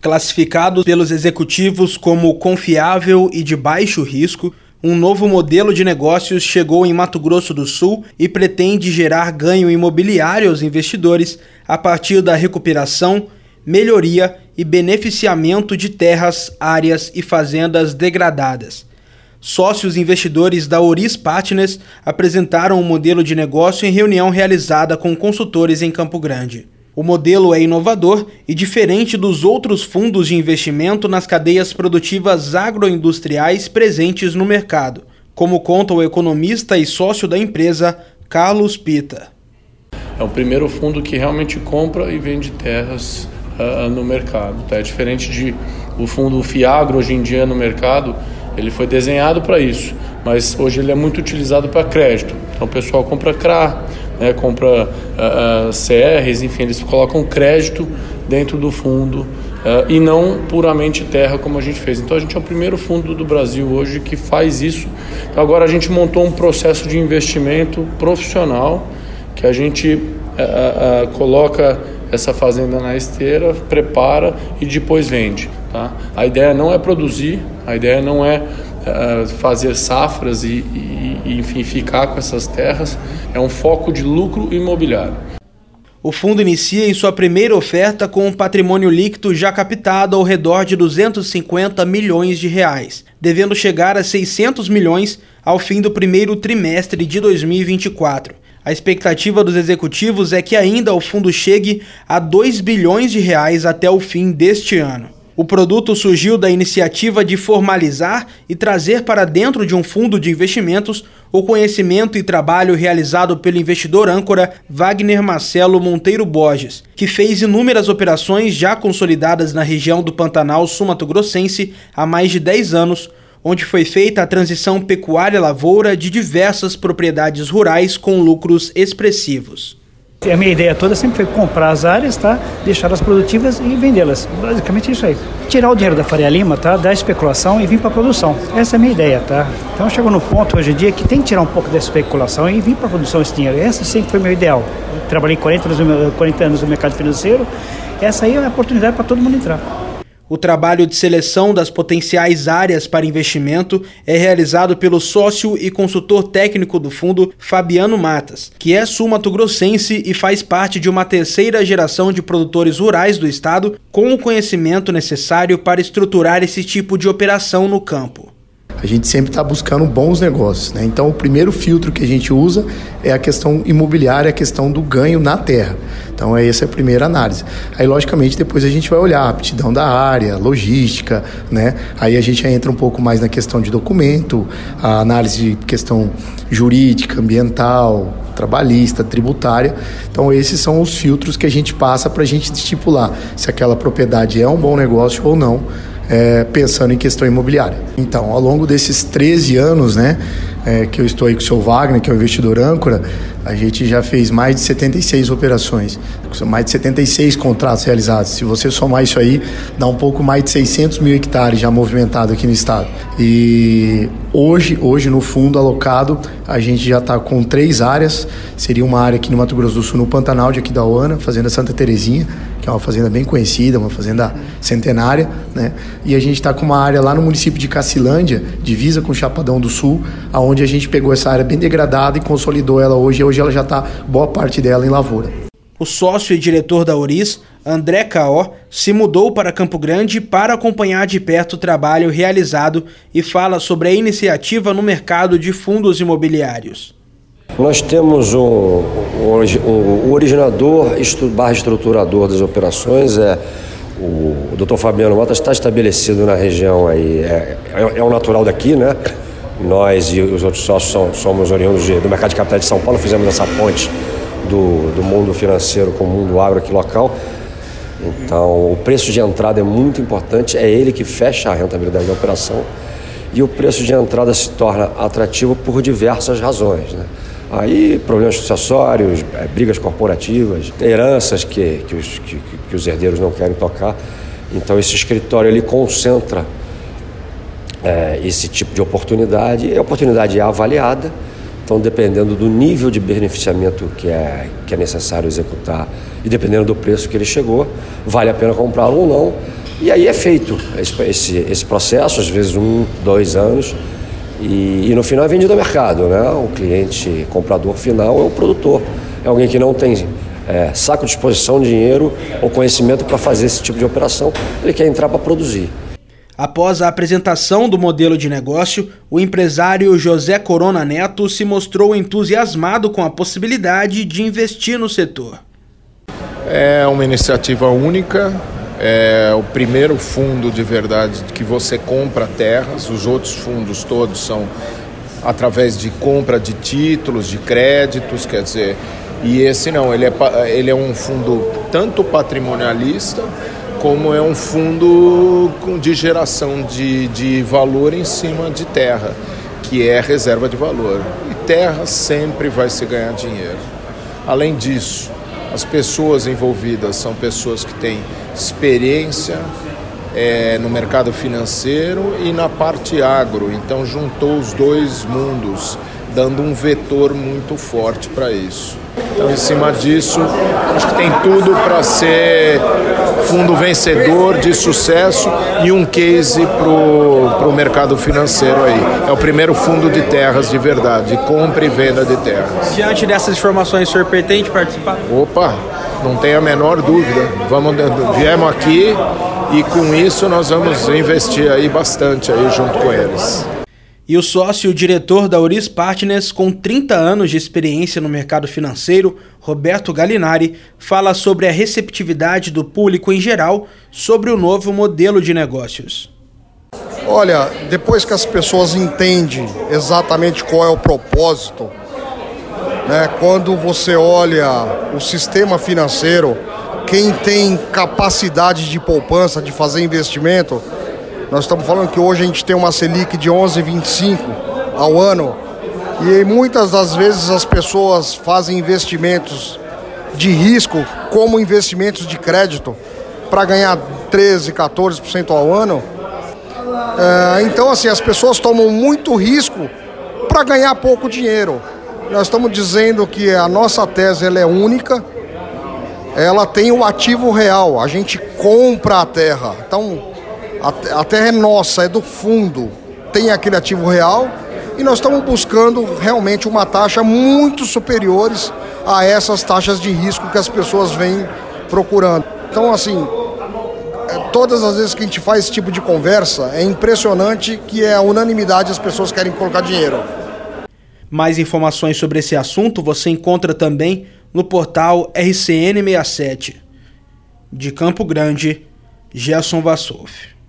Classificado pelos executivos como confiável e de baixo risco, um novo modelo de negócios chegou em Mato Grosso do Sul e pretende gerar ganho imobiliário aos investidores a partir da recuperação, melhoria e beneficiamento de terras, áreas e fazendas degradadas. Sócios investidores da Oris Partners apresentaram o um modelo de negócio em reunião realizada com consultores em Campo Grande. O modelo é inovador e diferente dos outros fundos de investimento nas cadeias produtivas agroindustriais presentes no mercado, como conta o economista e sócio da empresa, Carlos Pita. É o primeiro fundo que realmente compra e vende terras uh, no mercado. Tá? É diferente de o fundo Fiagro hoje em dia no mercado, ele foi desenhado para isso, mas hoje ele é muito utilizado para crédito. Então o pessoal compra CRA, né, compra uh, uh, CRs, enfim, eles colocam crédito dentro do fundo uh, e não puramente terra como a gente fez. Então a gente é o primeiro fundo do Brasil hoje que faz isso. Então, agora a gente montou um processo de investimento profissional que a gente coloca essa fazenda na esteira, prepara e depois vende. Tá? A ideia não é produzir, a ideia não é uh, fazer safras e, e, e, enfim, ficar com essas terras, é um foco de lucro imobiliário. O fundo inicia em sua primeira oferta com um patrimônio líquido já captado ao redor de 250 milhões de reais, devendo chegar a 600 milhões ao fim do primeiro trimestre de 2024. A expectativa dos executivos é que ainda o fundo chegue a 2 bilhões de reais até o fim deste ano. O produto surgiu da iniciativa de formalizar e trazer para dentro de um fundo de investimentos o conhecimento e trabalho realizado pelo investidor âncora Wagner Marcelo Monteiro Borges, que fez inúmeras operações já consolidadas na região do Pantanal Sumato-Grossense há mais de 10 anos, onde foi feita a transição pecuária-lavoura de diversas propriedades rurais com lucros expressivos. A minha ideia toda sempre foi comprar as áreas, tá? Deixá-las produtivas e vendê-las. Basicamente isso aí. Tirar o dinheiro da Faria Lima, tá? Da especulação e vir para a produção. Essa é a minha ideia, tá? Então chegou no ponto hoje em dia que tem que tirar um pouco da especulação e vir para a produção esse dinheiro. Essa sempre foi meu ideal. trabalhei 40 anos, 40 anos no mercado financeiro. Essa aí é a oportunidade para todo mundo entrar. O trabalho de seleção das potenciais áreas para investimento é realizado pelo sócio e consultor técnico do fundo, Fabiano Matas, que é sul-mato-grossense e faz parte de uma terceira geração de produtores rurais do estado com o conhecimento necessário para estruturar esse tipo de operação no campo a gente sempre está buscando bons negócios. Né? Então, o primeiro filtro que a gente usa é a questão imobiliária, a questão do ganho na terra. Então, é essa é a primeira análise. Aí, logicamente, depois a gente vai olhar a aptidão da área, logística, né? Aí a gente entra um pouco mais na questão de documento, a análise de questão jurídica, ambiental, trabalhista, tributária. Então, esses são os filtros que a gente passa para a gente estipular se aquela propriedade é um bom negócio ou não é, pensando em questão imobiliária. Então, ao longo desses 13 anos, né, é, que eu estou aí com o seu Wagner, que é o investidor âncora, a gente já fez mais de 76 operações, mais de 76 contratos realizados. Se você somar isso aí, dá um pouco mais de 600 mil hectares já movimentados aqui no estado. E hoje, hoje no fundo alocado, a gente já está com três áreas. Seria uma área aqui no Mato Grosso do Sul, no Pantanal de Aquidauana, Fazenda Santa Terezinha, que é uma fazenda bem conhecida, uma fazenda centenária, né? E a gente está com uma área lá no município de Cacilândia, divisa com Chapadão do Sul, aonde a gente pegou essa área bem degradada e consolidou ela hoje hoje ela já está boa parte dela em lavoura. O sócio e diretor da Oris, André Caó, se mudou para Campo Grande para acompanhar de perto o trabalho realizado e fala sobre a iniciativa no mercado de fundos imobiliários. Nós temos um, um, um originador barra estruturador das operações, é o, Dr. Fabiano Mota está estabelecido na região aí, é, é, é um natural daqui, né? Nós e os outros sócios somos, somos oriundos de, do mercado de capitais de São Paulo, fizemos essa ponte do, do mundo financeiro com o mundo agro aqui local. Então, o preço de entrada é muito importante, é ele que fecha a rentabilidade da operação. E o preço de entrada se torna atrativo por diversas razões. Né? Aí, problemas sucessórios, é, brigas corporativas, heranças que, que, os, que, que os herdeiros não querem tocar. Então, esse escritório ele concentra é, esse tipo de oportunidade a oportunidade é avaliada. Então, dependendo do nível de beneficiamento que é, que é necessário executar e dependendo do preço que ele chegou, vale a pena comprar ou não. E aí é feito esse, esse, esse processo, às vezes um, dois anos, e, e, no final é vendido ao mercado. Né? O cliente comprador final é o produtor, é alguém que não tem é, saco de disposição, dinheiro ou conhecimento para fazer esse tipo de operação, ele quer entrar para produzir. Após a apresentação do modelo de negócio, o empresário José Corona Neto se mostrou entusiasmado com a possibilidade de investir no setor. É uma iniciativa única, é o primeiro fundo de verdade que você compra terras, os outros fundos todos são através de compra de títulos, de créditos, quer dizer, e esse não, ele é, ele é um fundo tanto patrimonialista como é um fundo de geração de, de valor em cima de terra, que é reserva de valor. E terra sempre vai se ganhar dinheiro. Além disso, as pessoas envolvidas são pessoas que têm experiência é, no mercado financeiro e na parte agro, então juntou os dois mundos dando um vetor muito forte para isso. Então, em cima disso, acho que tem tudo para ser fundo vencedor de sucesso e um case para o mercado financeiro aí. É o primeiro fundo de terras de verdade, compra e venda de terras. Diante dessas informações, o senhor pretende participar? Opa, não tem a menor dúvida. Vamos, viemos aqui e com isso nós vamos investir aí bastante aí junto com eles e o sócio diretor da Uris Partners, com 30 anos de experiência no mercado financeiro, Roberto Galinari, fala sobre a receptividade do público em geral sobre o novo modelo de negócios. Olha, depois que as pessoas entendem exatamente qual é o propósito, né, quando você olha o sistema financeiro, quem tem capacidade de poupança, de fazer investimento, nós estamos falando que hoje a gente tem uma Selic de 11,25 ao ano e muitas das vezes as pessoas fazem investimentos de risco como investimentos de crédito para ganhar 13, 14% ao ano. É, então, assim, as pessoas tomam muito risco para ganhar pouco dinheiro. Nós estamos dizendo que a nossa tese ela é única, ela tem o ativo real, a gente compra a terra. Então, a, terra é nossa, é do fundo, tem aquele ativo real e nós estamos buscando realmente uma taxa muito superiores a essas taxas de risco que as pessoas vêm procurando. Então, assim, é, todas as vezes que a gente faz esse tipo de conversa, é impressionante que é a unanimidade as pessoas querem colocar dinheiro. Mais informações sobre esse assunto você encontra também no portal RCN67. De Campo Grande, Gerson Vassouf.